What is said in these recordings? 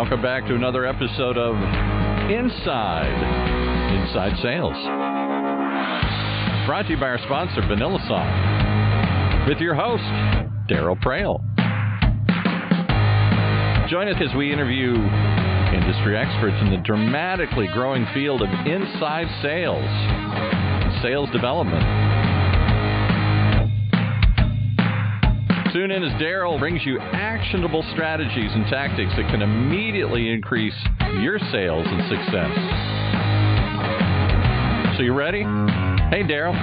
welcome back to another episode of Inside Inside Sales. Brought to you by our sponsor, Vanilla Soft, with your host, Darryl Praill. Join us as we interview industry experts in the dramatically growing field of inside sales sales development. Tune in as Darryl brings you actionable strategies and tactics that can immediately increase your sales and success. So, you ready? Hey, Darryl.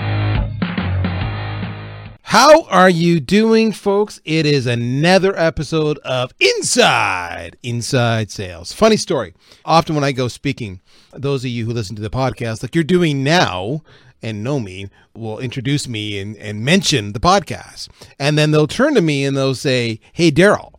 How are you doing, folks? It is another episode of Inside Inside Sales. Funny story. Often when I go speaking, those of you who listen to the podcast, like you're doing now, and know me will introduce me and, and mention the podcast. And then they'll turn to me and they'll say, Hey, Darryl,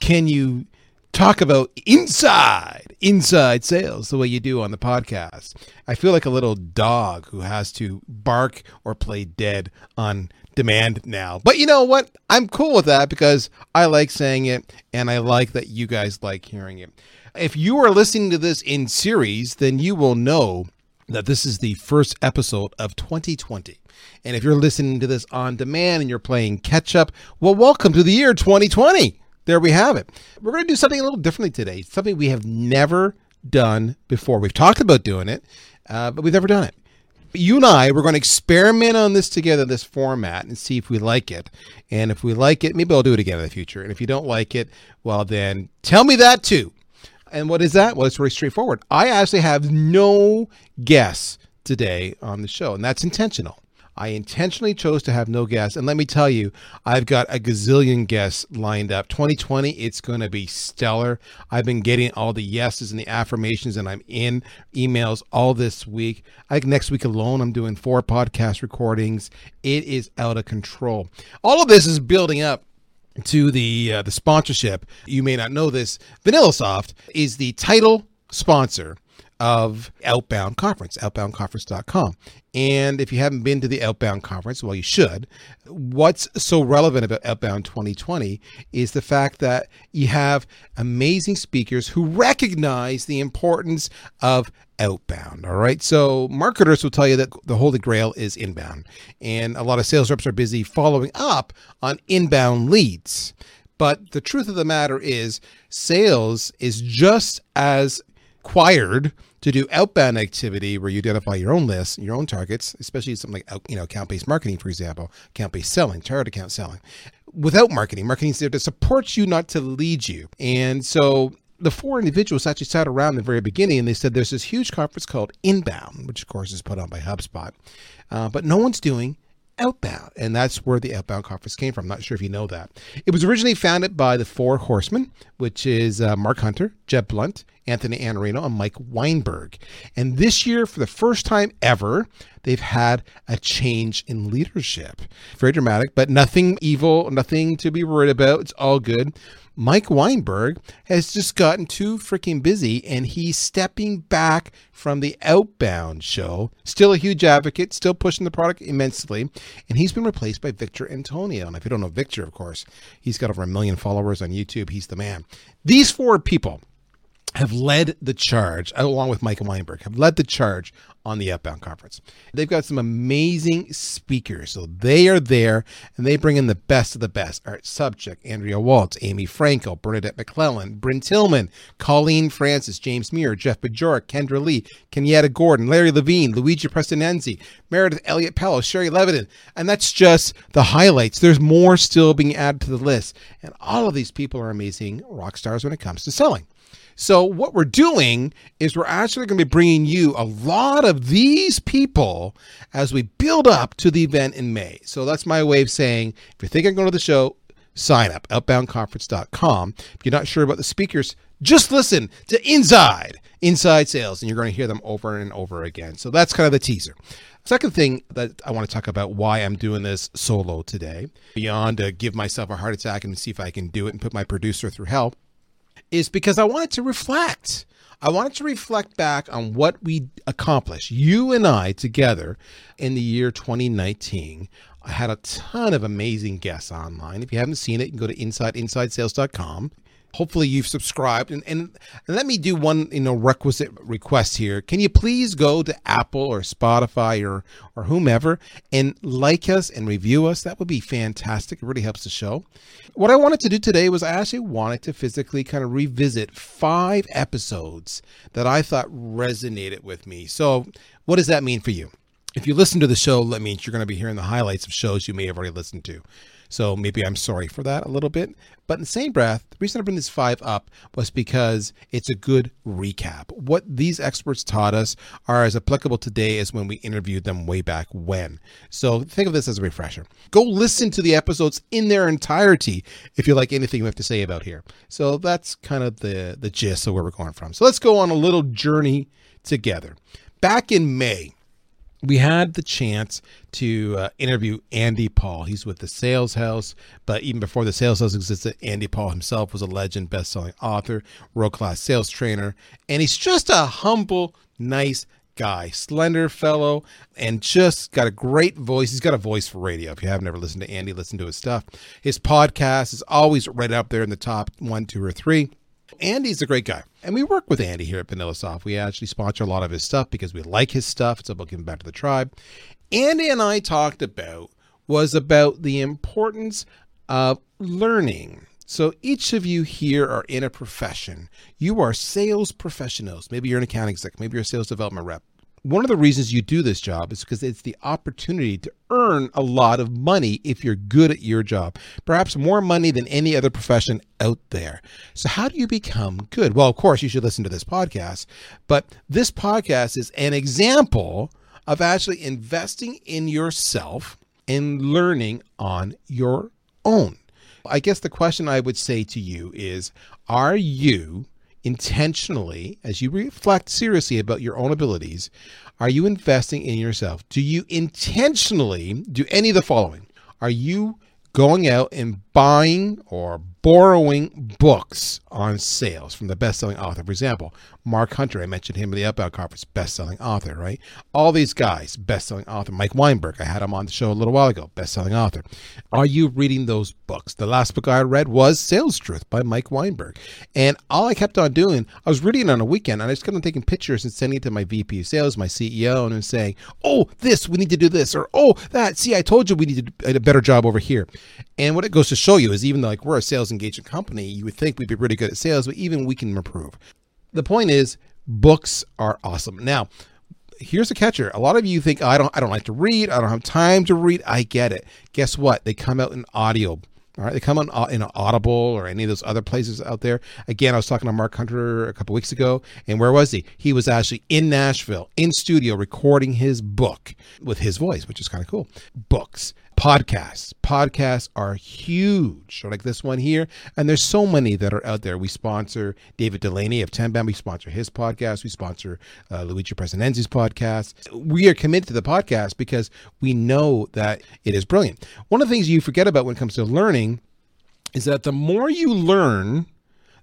can you talk about inside, inside sales the way you do on the podcast? I feel like a little dog who has to bark or play dead on demand now. But you know what? I'm cool with that because I like saying it and I like that you guys like hearing it. If you are listening to this in series, then you will know that this is the first episode of 2020. And if you're listening to this on demand and you're playing catch up, well, welcome to the year 2020. There we have it. We're going to do something a little differently today, something we have never done before. We've talked about doing it, uh, but we've never done it. You and I, we're going to experiment on this together, this format, and see if we like it. And if we like it, maybe I'll do it again in the future. And if you don't like it, well, then tell me that too. And what is that? Well, it's very straightforward. I actually have no guests today on the show, and that's intentional. I intentionally chose to have no guests. And let me tell you, I've got a gazillion guests lined up. 2020, it's going to be stellar. I've been getting all the yeses and the affirmations, and I'm in emails all this week. I think next week alone, I'm doing four podcast recordings. It is out of control. All of this is building up to the uh, the sponsorship. You may not know this. VanillaSoft is the title sponsor of Outbound Conference, outboundconference.com. And if you haven't been to the Outbound Conference, well, you should. What's so relevant about Outbound 2020 is the fact that you have amazing speakers who recognize the importance of outbound. All right. So marketers will tell you that the holy grail is inbound. And a lot of sales reps are busy following up on inbound leads. But the truth of the matter is, sales is just as required to do outbound activity where you identify your own list, your own targets, especially something like you know account-based marketing, for example, account-based selling, target account selling. Without marketing, marketing is there to support you, not to lead you. And so the four individuals actually sat around in the very beginning and they said there's this huge conference called Inbound, which of course is put on by HubSpot, uh, but no one's doing Outbound. And that's where the Outbound Conference came from. I'm not sure if you know that. It was originally founded by the Four Horsemen, which is uh, Mark Hunter, Jeb Blount, Anthony Iannarino, and Mike Weinberg. And this year, for the first time ever, they've had a change in leadership. Very dramatic, but nothing evil, nothing to be worried about. It's all good. Mike Weinberg has just gotten too freaking busy and he's stepping back from the outbound show. Still a huge advocate, still pushing the product immensely. And he's been replaced by Victor Antonio. And if you don't know Victor, of course, he's got over a million followers on YouTube. He's the man. These four people have led the charge, along with Michael Weinberg, have led the charge on the Outbound Conference. They've got some amazing speakers. So they are there and they bring in the best of the best. Art Sobczak, Andrea Waltz, Amy Frankel, Bernadette McClelland, Brynne Tillman, Colleen Francis, James Muir, Jeff Bajorek, Kendra Lee, Kenyatta Gordon, Larry Levine, Luigi Prestinenzi, Meredith Elliott Powell, Shari Levitin. And that's just the highlights. There's more still being added to the list. And all of these people are amazing rock stars when it comes to selling. So, what we're doing is we're actually going to be bringing you a lot of these people as we build up to the event in May. So, that's my way of saying if you're thinking of going to the show, sign up, outboundconference.com. If you're not sure about the speakers, just listen to Inside, Inside Sales, and you're going to hear them over and over again. So, that's kind of the teaser. Second thing that I want to talk about why I'm doing this solo today, beyond to give myself a heart attack and see if I can do it and put my producer through hell is because I wanted to reflect. I wanted to reflect back on what we accomplished, you and I together, in the year 2019. I had a ton of amazing guests online. If you haven't seen it, you can go to insideinsidesales.com. hopefully you've subscribed. And, and, let me do one you know requisite request here. Can you please go to apple or spotify or or whomever and like us and review us? That would be fantastic. It really helps the show. What i wanted to do today was i actually wanted to physically kind of revisit five episodes that i thought resonated with me. So what does that mean for you? If you listen to the show that means you're going to be hearing the highlights of shows you may have already listened to so maybe I'm sorry for that a little bit. But in the same breath, the reason I bring this five up was because it's a good recap. What these experts taught us are as applicable today as when we interviewed them way back when. So think of this as a refresher. Go listen to the episodes in their entirety if you like anything we have to say about here. So that's kind of the, the gist of where we're going from. So let's go on a little journey together. Back in May, we had the chance to uh, interview Andy Paul. He's with the Sales House, but even before the Sales House existed, Andy Paul himself was a legend, best-selling author, world-class sales trainer, and he's just a humble, nice guy, slender fellow, and just got a great voice. He's got a voice for radio. If you haven't ever listened to Andy, listen to his stuff. His podcast is always right up there in the top one, two, or three. Andy's a great guy. And we work with Andy here at VanillaSoft. We actually sponsor a lot of his stuff because we like his stuff. It's about giving back to the tribe. Andy and I talked about was about the importance of learning. So each of you here are in a profession. You are sales professionals. Maybe you're an accounting exec, maybe you're a sales development rep one of the reasons you do this job is because it's the opportunity to earn a lot of money if you're good at your job, perhaps more money than any other profession out there. So, how do you become good? Well, of course, you should listen to this podcast, but this podcast is an example of actually investing in yourself and learning on your own. I guess the question I would say to you is Are you intentionally, as you reflect seriously about your own abilities, are you investing in yourself? Do you intentionally do any of the following? Are you going out and buying or borrowing books on sales from the best-selling author. For example, Mark Hunter, I mentioned him at the Outbound Conference, best-selling author, right? All these guys, best-selling author. Mike Weinberg, I had him on the show a little while ago, best-selling author. Are you reading those books? The last book I read was Sales Truth by Mike Weinberg. And all I kept on doing, I was reading it on a weekend, and I just kept on taking pictures and sending it to my VP of sales, my CEO, and I'm saying, oh, this, we need to do this, or oh, that, see, I told you we need to do a better job over here. And what it goes to show you is even though like we're a sales engagement company, you would think we'd be really good at sales, but even we can improve. The point is, books are awesome. Now, here's a catcher. A lot of you think I don't I don't like to read. I don't have time to read. I get it. Guess what? They come out in audio. All right, they come on in Audible or any of those other places out there. Again, I was talking to Mark Hunter a couple weeks ago, and where was he? He was actually in Nashville, in studio, recording his book with his voice, which is kind of cool. Books podcasts. Podcasts are huge, like this one here. And there's so many that are out there. We sponsor David Dulany of Tenbound. We sponsor his podcast. We sponsor uh, Luigi Prestinenzi's podcast. We are committed to the podcast because we know that it is brilliant. One of the things you forget about when it comes to learning is that the more you learn,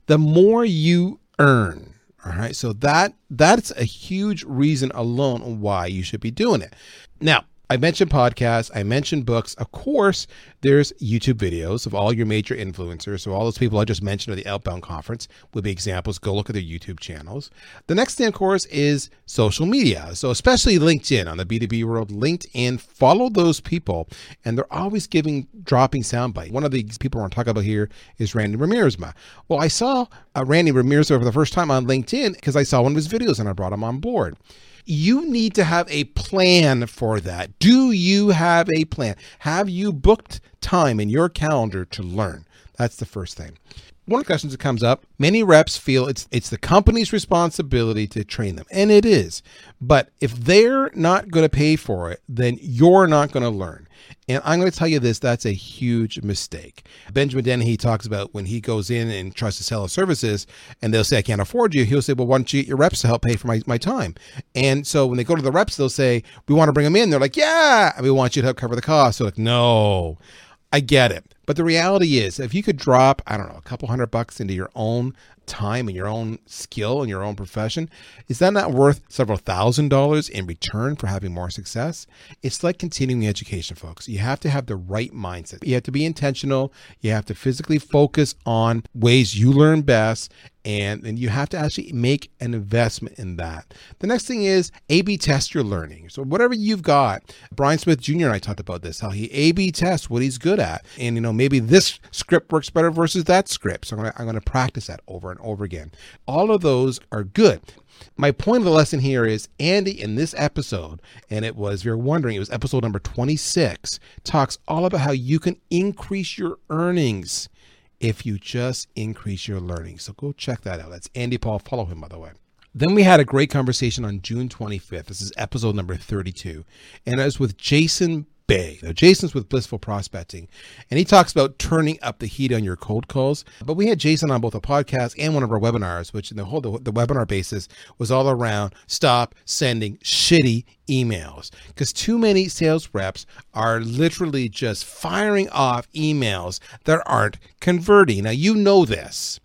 the more you earn. All right. So that that's a huge reason alone why you should be doing it. Now, I mentioned podcasts, I mentioned books. Of course, there's YouTube videos of all your major influencers. So, all those people I just mentioned at the Outbound Conference would be examples. Go look at their YouTube channels. The next thing, of course, is social media. So, especially LinkedIn on the B2B world, LinkedIn, follow those people. And they're always giving, dropping soundbite. One of the people I want to talk about here is Randy Riemersma. Well, I saw uh, Randy Riemersma for the first time on LinkedIn because I saw one of his videos and I brought him on board you need to have a plan for that. Do you have a plan? Have you booked time in your calendar to learn? That's the first thing. One of the questions that comes up, many reps feel it's it's the company's responsibility to train them. And it is. But if they're not going to pay for it, then you're not going to learn. And I'm going to tell you this that's a huge mistake. Benjamin Dennehy talks about when he goes in and tries to sell his services and they'll say, I can't afford you. He'll say, Well, why don't you get your reps to help pay for my, my time? And so when they go to the reps, they'll say, We want to bring them in. They're like, Yeah, we want you to help cover the cost. They're like, No, I get it. But the reality is, if you could drop, I don't know, a couple hundred bucks into your own time and your own skill and your own profession, is that not worth several thousand dollars in return for having more success? It's like continuing education, folks. You have to have the right mindset. You have to be intentional. You have to physically focus on ways you learn best and then you have to actually make an investment in that. The next thing is A/B test your learning. So whatever you've got, Brian Smith Jr. and I talked about this, how he A/B tests what he's good at, and you know maybe this script works better versus that script. So I'm gonna I'm gonna practice that over and over again. All of those are good. My point of the lesson here is Andy in this episode, and it was, if you're wondering, it was episode number 26, talks all about how you can increase your earnings if you just increase your learning. So go check that out. That's Andy Paul. Follow him, by the way. Then we had a great conversation on June 25th. This is episode number 32. And was with Jason Bay. Now, Jason's with Blissful Prospecting, and he talks about turning up the heat on your cold calls. But we had Jason on both a podcast and one of our webinars, which in the whole the, the webinar basis was all around stop sending shitty emails because too many sales reps are literally just firing off emails that aren't converting. Now you know this.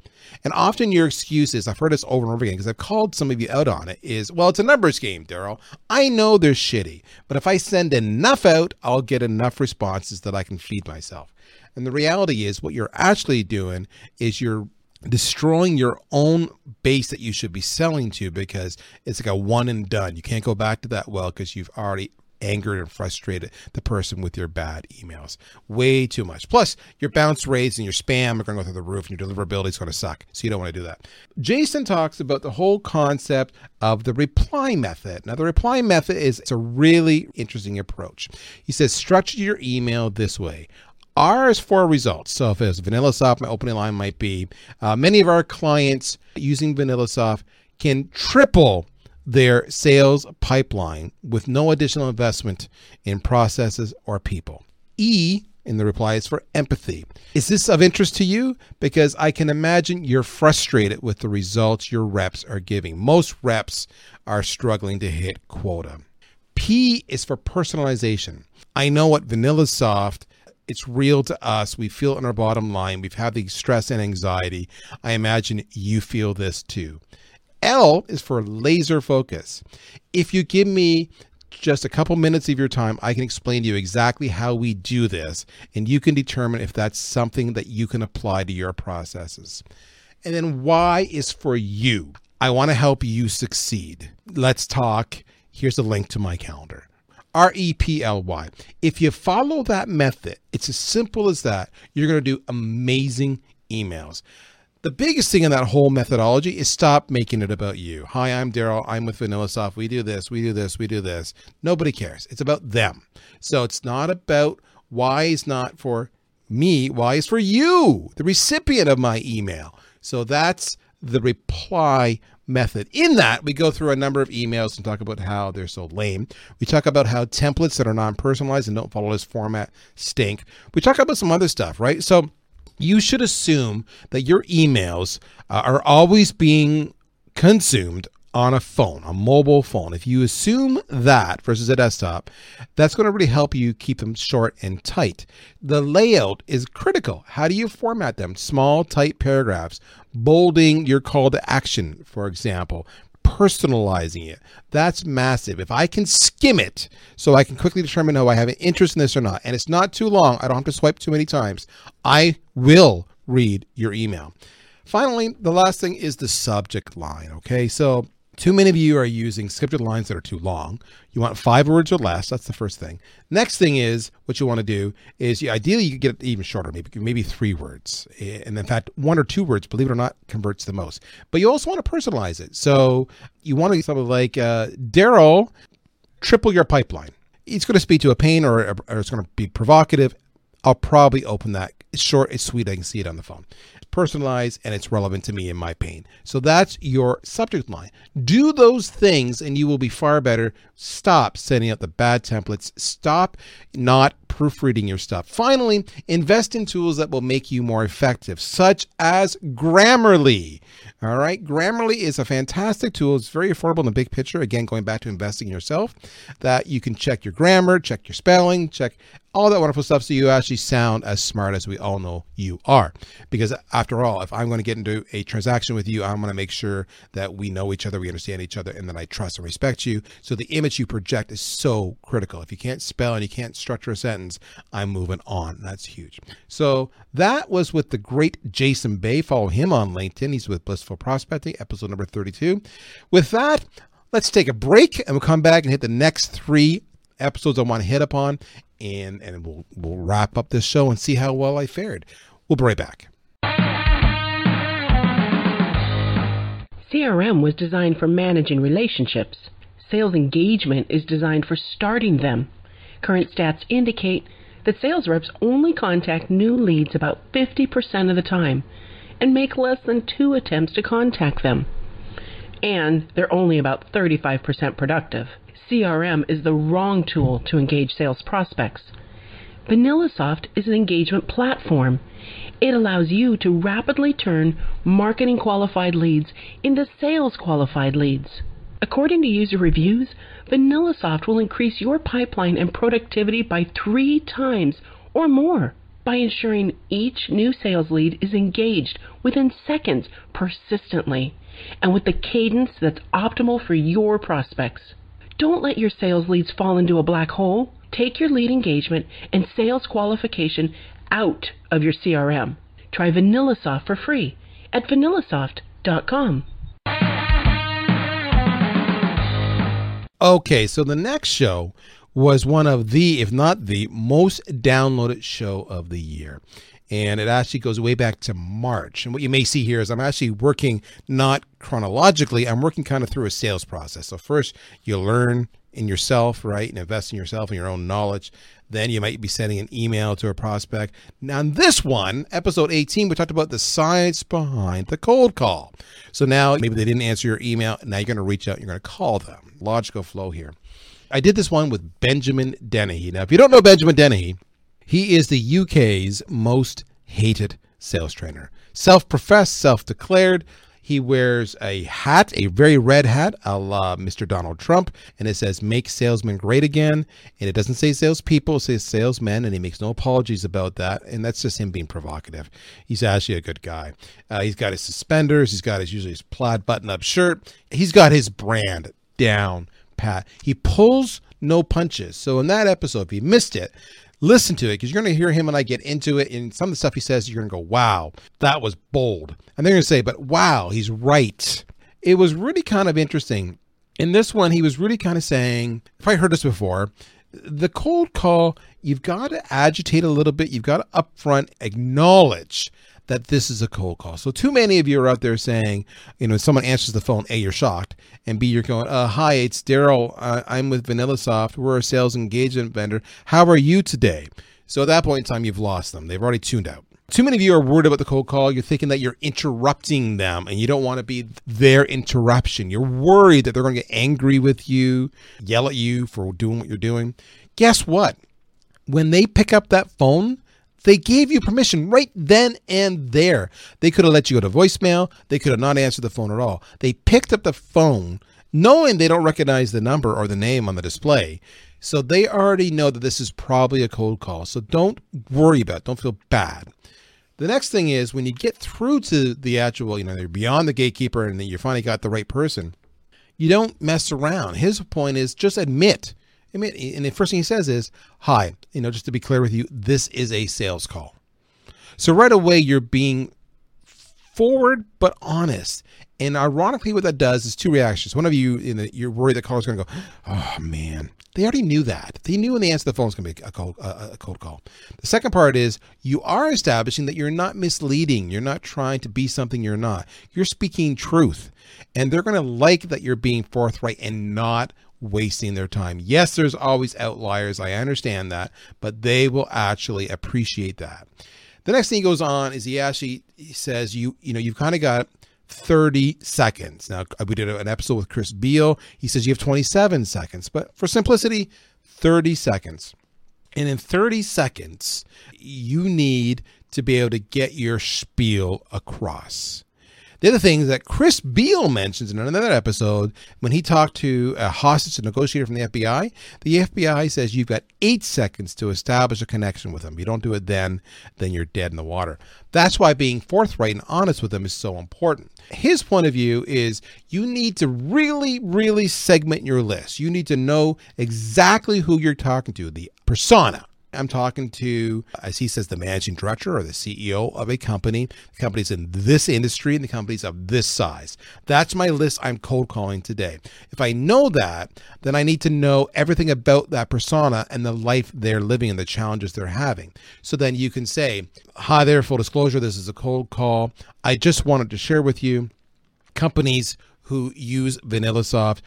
And often your excuse is, I've heard this over and over again because I've called some of you out on it, is, well, it's a numbers game, Darryl. I know they're shitty, but if I send enough out, I'll get enough responses that I can feed myself. And the reality is, what you're actually doing is you're destroying your own base that you should be selling to because it's like a one and done. You can't go back to that well because you've already angered and frustrated the person with your bad emails. Way too much. Plus, your bounce rates and your spam are going to go through the roof and your deliverability is going to suck. So you don't want to do that. Jason talks about the whole concept of the reply method. Now, the reply method is it's a really interesting approach. He says structure your email this way. R is for results. So if it's VanillaSoft, my opening line might be uh, many of our clients using VanillaSoft can triple their sales pipeline with no additional investment in processes or people. E in the reply is for empathy. Is this of interest to you? Because I can imagine you're frustrated with the results your reps are giving. Most reps are struggling to hit quota. P is for personalization. I know what VanillaSoft it's real to us. We feel it in our bottom line. We've had the stress and anxiety. I imagine you feel this too. L is for laser focus. If you give me just a couple minutes of your time, I can explain to you exactly how we do this, and you can determine if that's something that you can apply to your processes. And then Y is for you. I want to help you succeed. Let's talk. Here's a link to my calendar. R E P L Y. If you follow that method, it's as simple as that. You're going to do amazing emails. The biggest thing in that whole methodology is stop making it about you. Hi, I'm Darryl. I'm with VanillaSoft. We do this, we do this, we do this. Nobody cares. It's about them. So it's not about why is not for me, why is for you, the recipient of my email. So that's the reply method. In that, we go through a number of emails and talk about how they're so lame. We talk about how templates that are non personalized and don't follow this format stink. We talk about some other stuff, right? So you should assume that your emails uh, are always being consumed on a phone, a mobile phone. If you assume that versus a desktop, that's going to really help you keep them short and tight. The layout is critical. How do you format them? Small, tight paragraphs, bolding your call to action, for example, personalizing it. That's massive. If I can skim it so I can quickly determine oh I have an interest in this or not, and it's not too long, I don't have to swipe too many times, I will read your email. Finally, the last thing is the subject line. Okay, so too many of you are using scripted lines that are too long. You want five words or less. That's the first thing. Next thing is what you want to do is you, ideally you get it even shorter, maybe maybe three words. And in fact, one or two words, believe it or not, converts the most. But you also want to personalize it. So you want to do something like uh, Darryl, triple your pipeline. It's going to speak to a pain or, or it's going to be provocative. I'll probably open that. It's short, it's sweet. I can see it on the phone personalized, and it's relevant to me in my pain. So that's your subject line. Do those things, and you will be far better. Stop sending out the bad templates. Stop not proofreading your stuff. Finally, invest in tools that will make you more effective, such as Grammarly. All right, Grammarly is a fantastic tool. It's very affordable in the big picture. Again, going back to investing in yourself, that you can check your grammar, check your spelling, check all that wonderful stuff so you actually sound as smart as we all know you are. Because after all, if I'm going to get into a transaction with you, I'm going to make sure that we know each other, we understand each other, and that I trust and respect you. So the image you project is so critical. If you can't spell and you can't structure a sentence, I'm moving on. That's huge. So that was with the great Jason Bay. Follow him on LinkedIn. He's with Blissful Prospecting, episode number 32. With that, let's take a break and we'll come back and hit the next three episodes I want to hit upon, and and we'll we'll wrap up this show and see how well I fared. We'll be right back. CRM was designed for managing relationships. Sales engagement is designed for starting them. Current stats indicate that sales reps only contact new leads about 50% of the time and make less than two attempts to contact them. And they're only about 35% productive. CRM is the wrong tool to engage sales prospects. VanillaSoft is an engagement platform. It allows you to rapidly turn marketing qualified leads into sales qualified leads. According to user reviews, VanillaSoft will increase your pipeline and productivity by three times or more by ensuring each new sales lead is engaged within seconds persistently and with the cadence that's optimal for your prospects. Don't let your sales leads fall into a black hole. Take your lead engagement and sales qualification out of your CRM. Try VanillaSoft for free at vanillasoft.com. Okay, so the next show was one of the, if not the most downloaded show of the year. And it actually goes way back to March. And what you may see here is I'm actually working not chronologically, I'm working kind of through a sales process. So, first, you learn in yourself, right? And invest in yourself and your own knowledge. Then you might be sending an email to a prospect. Now, in this one, episode 18, we talked about the science behind the cold call. So now maybe they didn't answer your email. Now you're going to reach out, you're going to call them. Logical flow here. I did this one with Benjamin Dennehy. Now, if you don't know Benjamin Dennehy, he is the UK's most hated sales trainer. Self professed, self declared. He wears a hat, a very red hat, a la Mr. Donald Trump, and it says "Make salesmen great again." And it doesn't say salespeople; it says salesmen, and he makes no apologies about that. And that's just him being provocative. He's actually a good guy. Uh, he's got his suspenders. He's got his usually his plaid button-up shirt. He's got his brand down pat. He pulls no punches. So in that episode, if you missed it, listen to it because you're going to hear him and I get into it. And some of the stuff he says, you're going to go, wow, that was bold. And they're going to say, but wow, he's right. It was really kind of interesting. In this one, he was really kind of saying, if I heard this before, the cold call, you've got to agitate a little bit. You've got to upfront acknowledge that this is a cold call. So too many of you are out there saying, you know, someone answers the phone, A, you're shocked, and B, you're going, uh, hi, it's Darryl. Uh, I'm with VanillaSoft. We're a sales engagement vendor. How are you today? So at that point in time, you've lost them. They've already tuned out. Too many of you are worried about the cold call. You're thinking that you're interrupting them and you don't want to be their interruption. You're worried that they're going to get angry with you, yell at you for doing what you're doing. Guess what? When they pick up that phone, they gave you permission right then and there. They could have let you go to voicemail. They could have not answered the phone at all. They picked up the phone knowing they don't recognize the number or the name on the display. So they already know that this is probably a cold call. So don't worry about it. Don't feel bad. The next thing is when you get through to the actual, you know, you're beyond the gatekeeper and then you finally got the right person, you don't mess around. His point is just admit I mean, and the first thing he says is, "Hi, you know, just to be clear with you, this is a sales call." So right away, you're being forward but honest. And ironically, what that does is two reactions. One of you, in the, you're worried the caller's going to go, "Oh man." They already knew that. They knew when they answered the phone was going to be a cold, a cold call. The second part is you are establishing that you're not misleading. You're not trying to be something you're not. You're speaking truth. And they're going to like that you're being forthright and not wasting their time. Yes, there's always outliers. I understand that, but they will actually appreciate that. The next thing he goes on is he actually says you you know you've kind of got 30 seconds. Now uh, we did an episode with Chris Beall. He says you have 27 seconds, but for simplicity, 30 seconds. And in 30 seconds, you need to be able to get your spiel across. The other thing that Chris Beall mentions in another episode when he talked to a hostage negotiator from the FBI, the FBI says you've got eight seconds to establish a connection with them. You don't do it then, then you're dead in the water. That's why being forthright and honest with them is so important. His point of view is you need to really, really segment your list. You need to know exactly who you're talking to, the persona. I'm talking to, as he says, the managing director or the CEO of a company. The company's in this industry and the company's of this size. That's my list I'm cold calling today. If I know that, then I need to know everything about that persona and the life they're living and the challenges they're having. So then you can say, Hi there, full disclosure, this is a cold call. I just wanted to share with you companies who use VanillaSoft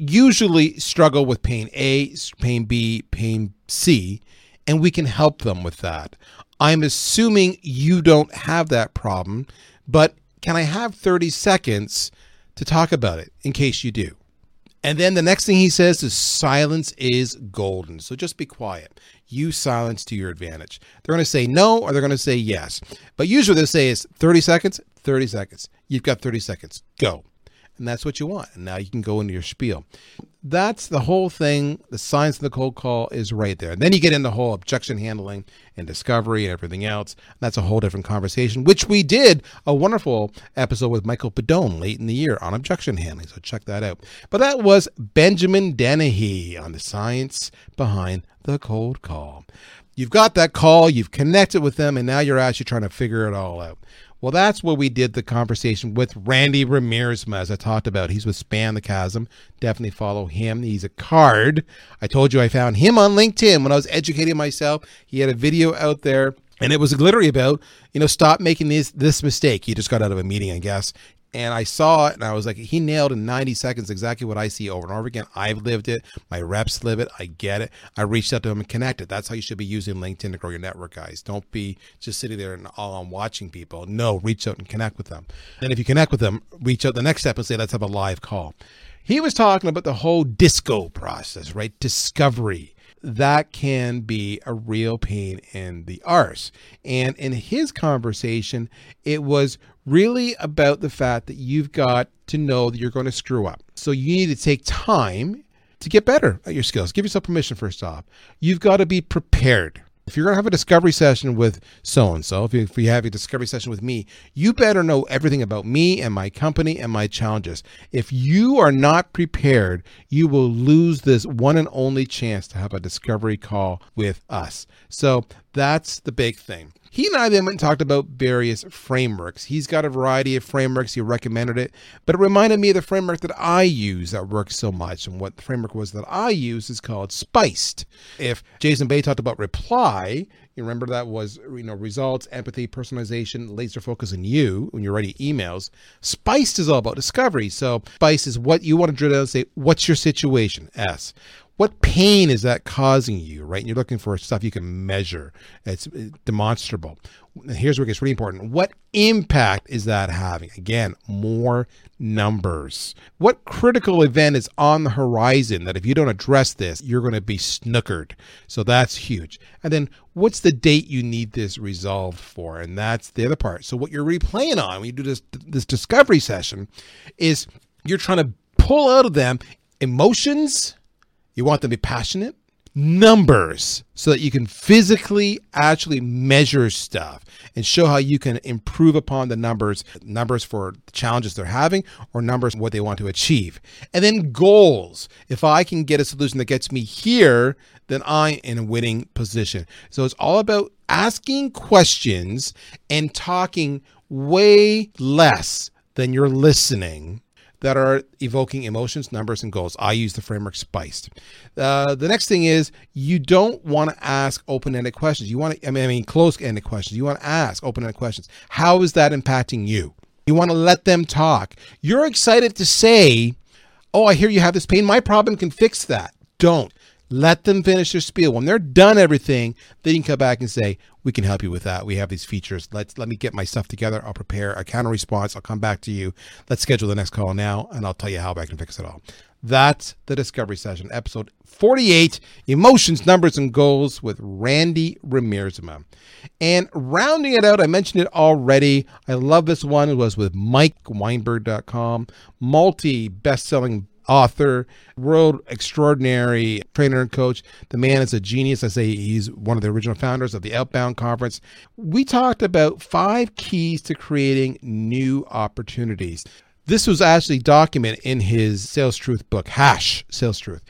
usually struggle with pain A, pain B, pain C and we can help them with that. I'm assuming you don't have that problem, but can I have 30 seconds to talk about it in case you do? And then the next thing he says is silence is golden. So just be quiet. Use silence to your advantage. They're going to say no or they're going to say yes. But usually they say is 30 seconds, 30 seconds. You've got 30 seconds. Go and that's what you want. And now you can go into your spiel. That's the whole thing. The science of the cold call is right there. And then you get into the whole objection handling and discovery and everything else. That's a whole different conversation, which we did a wonderful episode with Michael Pedone late in the year on objection handling. So check that out. But that was Benjamin Dennehy on the science behind the cold call. You've got that call, you've connected with them, and now you're actually trying to figure it all out. Well, that's where we did the conversation with Randy Riemersma, as I talked about. He's with Span the Chasm. Definitely follow him. He's a card. I told you I found him on LinkedIn when I was educating myself. He had a video out there and it was literally about you know stop making this this mistake he just got out of a meeting i guess and I saw it and I was like, he nailed in 90 seconds exactly what I see over and over again. I've lived it. My reps live it. I get it. I reached out to him and connected. That's how you should be using LinkedIn to grow your network, guys. Don't be just sitting there and all on watching people. No, reach out and connect with them. And if you connect with them, reach out the next step and say, let's have a live call. He was talking about the whole disco process, right? Discovery that can be a real pain in the arse. And in his conversation, it was really about the fact that you've got to know that you're going to screw up. So you need to take time to get better at your skills. Give yourself permission first off. You've got to be prepared if you're going to have a discovery session with so and so, if you have a discovery session with me, you better know everything about me and my company and my challenges. If you are not prepared, you will lose this one and only chance to have a discovery call with us. So that's the big thing. He and I then went and talked about various frameworks. He's got a variety of frameworks. He recommended it, but it reminded me of the framework that I use that works so much. And what the framework was that I use is called SPICED. If Jason Bay talked about reply, you remember that was you know results, empathy, personalization, laser focus on you when you're writing emails. Spiced is all about discovery. So Spice is what you want to drill down and say, what's your situation? S what pain is that causing you, right? And you're looking for stuff you can measure. It's uh, demonstrable. Here's where it gets really important. What impact is that having? Again, more numbers. What critical event is on the horizon that if you don't address this, you're going to be snookered? So that's huge. And then what's the date you need this resolved for? And that's the other part. So what you're replaying on when you do this this discovery session is you're trying to pull out of them emotions you want them to be passionate, numbers, so that you can physically actually measure stuff and show how you can improve upon the numbers, numbers for the challenges they're having or numbers what they want to achieve. And then goals. If I can get a solution that gets me here, then I'm in a winning position. So it's all about asking questions and talking way less than you're listening that are evoking emotions, numbers, and goals. I use the framework spiced. Uh, the next thing is you don't want to ask open-ended questions. You want to, I mean, I mean closed-ended questions. You want to ask open-ended questions. How is that impacting you? You want to let them talk. You're excited to say, "Oh, I hear you have this pain. My problem can fix that." Don't. Let them finish their spiel. When they're done everything, then you can come back and say, "We can help you with that. We have these features. Let's let me get my stuff together. I'll prepare a counter response. I'll come back to you. Let's schedule the next call now, and I'll tell you how I can fix it all." That's the Discovery Session, episode 48 Emotions, Numbers, and Goals with Randy Riemersma. And rounding it out, I mentioned it already. I love this one. It was with MikeWeinberg.com, multi best selling author, world extraordinary trainer and coach. The man is a genius. I say he's one of the original founders of the Outbound Conference. We talked about five keys to creating new opportunities. This was actually documented in his Sales Truth book, Hash Sales Truth.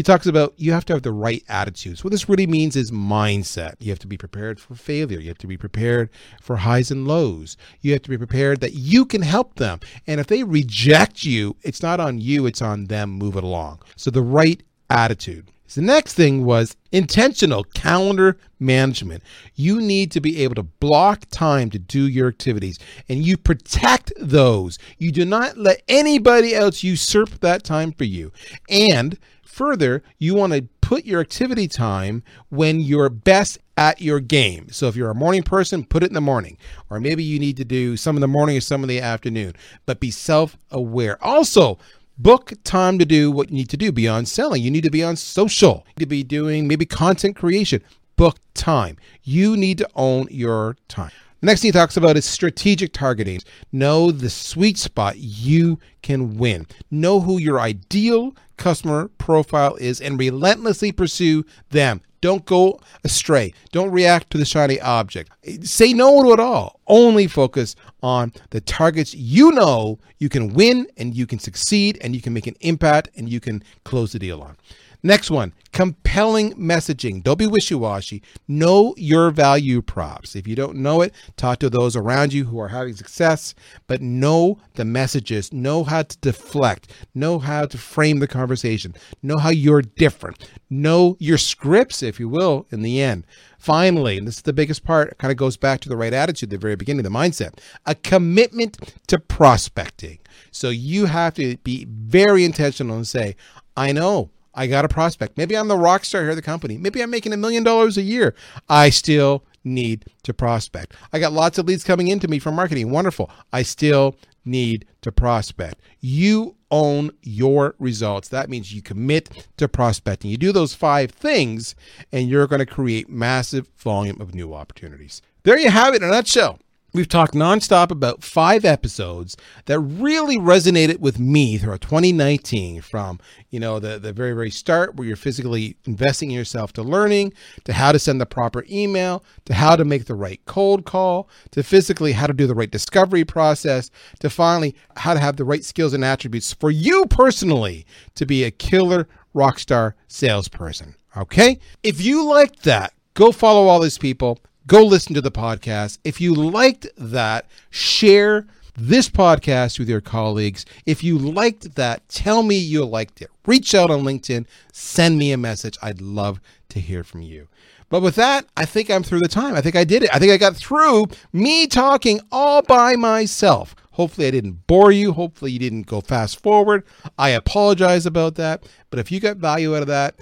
He talks about you have to have the right attitudes. What this really means is mindset. You have to be prepared for failure. You have to be prepared for highs and lows. You have to be prepared that you can help them. And if they reject you, it's not on you, it's on them. Move it along. So the right attitude. So the next thing was intentional calendar management. You need to be able to block time to do your activities and you protect those. You do not let anybody else usurp that time for you. And further, you want to put your activity time when you're best at your game. So if you're a morning person, put it in the morning. Or maybe you need to do some in the morning or some in the afternoon, but be self aware. Also, book time to do what you need to do beyond selling. You need to be on social, you need to be doing maybe content creation. Book time. You need to own your time. Next thing he talks about is strategic targeting. Know the sweet spot you can win. Know who your ideal customer profile is and relentlessly pursue them. Don't go astray. Don't react to the shiny object. Say no to it all. Only focus on the targets you know you can win and you can succeed and you can make an impact and you can close the deal on. Next one, compelling messaging. Don't be wishy washy. Know your value props. If you don't know it, talk to those around you who are having success, but know the messages. Know how to deflect. Know how to frame the conversation. Know how you're different. Know your scripts, if you will, in the end. Finally, and this is the biggest part, it kind of goes back to the right attitude, the very beginning, the mindset, a commitment to prospecting. So you have to be very intentional and say, I know I got a prospect. Maybe I'm the rock star here at the company. Maybe I'm making a million dollars a year. I still need to prospect. I got lots of leads coming into me from marketing. Wonderful. I still need to prospect. You own your results. That means you commit to prospecting. You do those five things, and you're going to create massive volume of new opportunities. There you have it in a nutshell. We've talked nonstop about five episodes that really resonated with me throughout 2019 from, you know, the, the very, very start where you're physically investing in yourself to learning, to how to send the proper email, to how to make the right cold call, to physically how to do the right discovery process, to finally how to have the right skills and attributes for you personally to be a killer rockstar salesperson. Okay? If you liked that, go follow all these people go listen to the podcast. If you liked that, share this podcast with your colleagues. If you liked that, tell me you liked it. Reach out on LinkedIn, send me a message. I'd love to hear from you. But with that, I think I'm through the time. I think I did it. I think I got through me talking all by myself. Hopefully, I didn't bore you. Hopefully, you didn't go fast forward. I apologize about that. But if you got value out of that,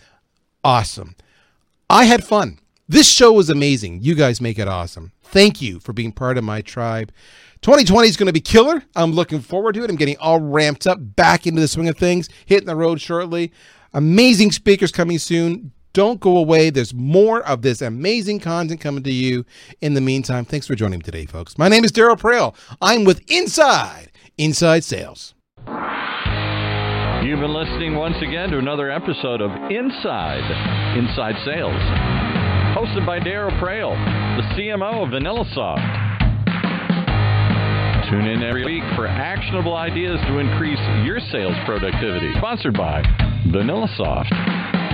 awesome. I had fun. This show was amazing. You guys make it awesome. Thank you for being part of my tribe. 2020 is going to be killer. I'm looking forward to it. I'm getting all ramped up back into the swing of things, hitting the road shortly. Amazing speakers coming soon. Don't go away. There's more of this amazing content coming to you. In the meantime, thanks for joining me today, folks. My name is Darryl Praill. I'm with Inside, Inside Sales. You've been listening once again to another episode of Inside, Inside Sales hosted by Darryl Praill, the CMO of VanillaSoft. Tune in every week for actionable ideas to increase your sales productivity. Sponsored by VanillaSoft.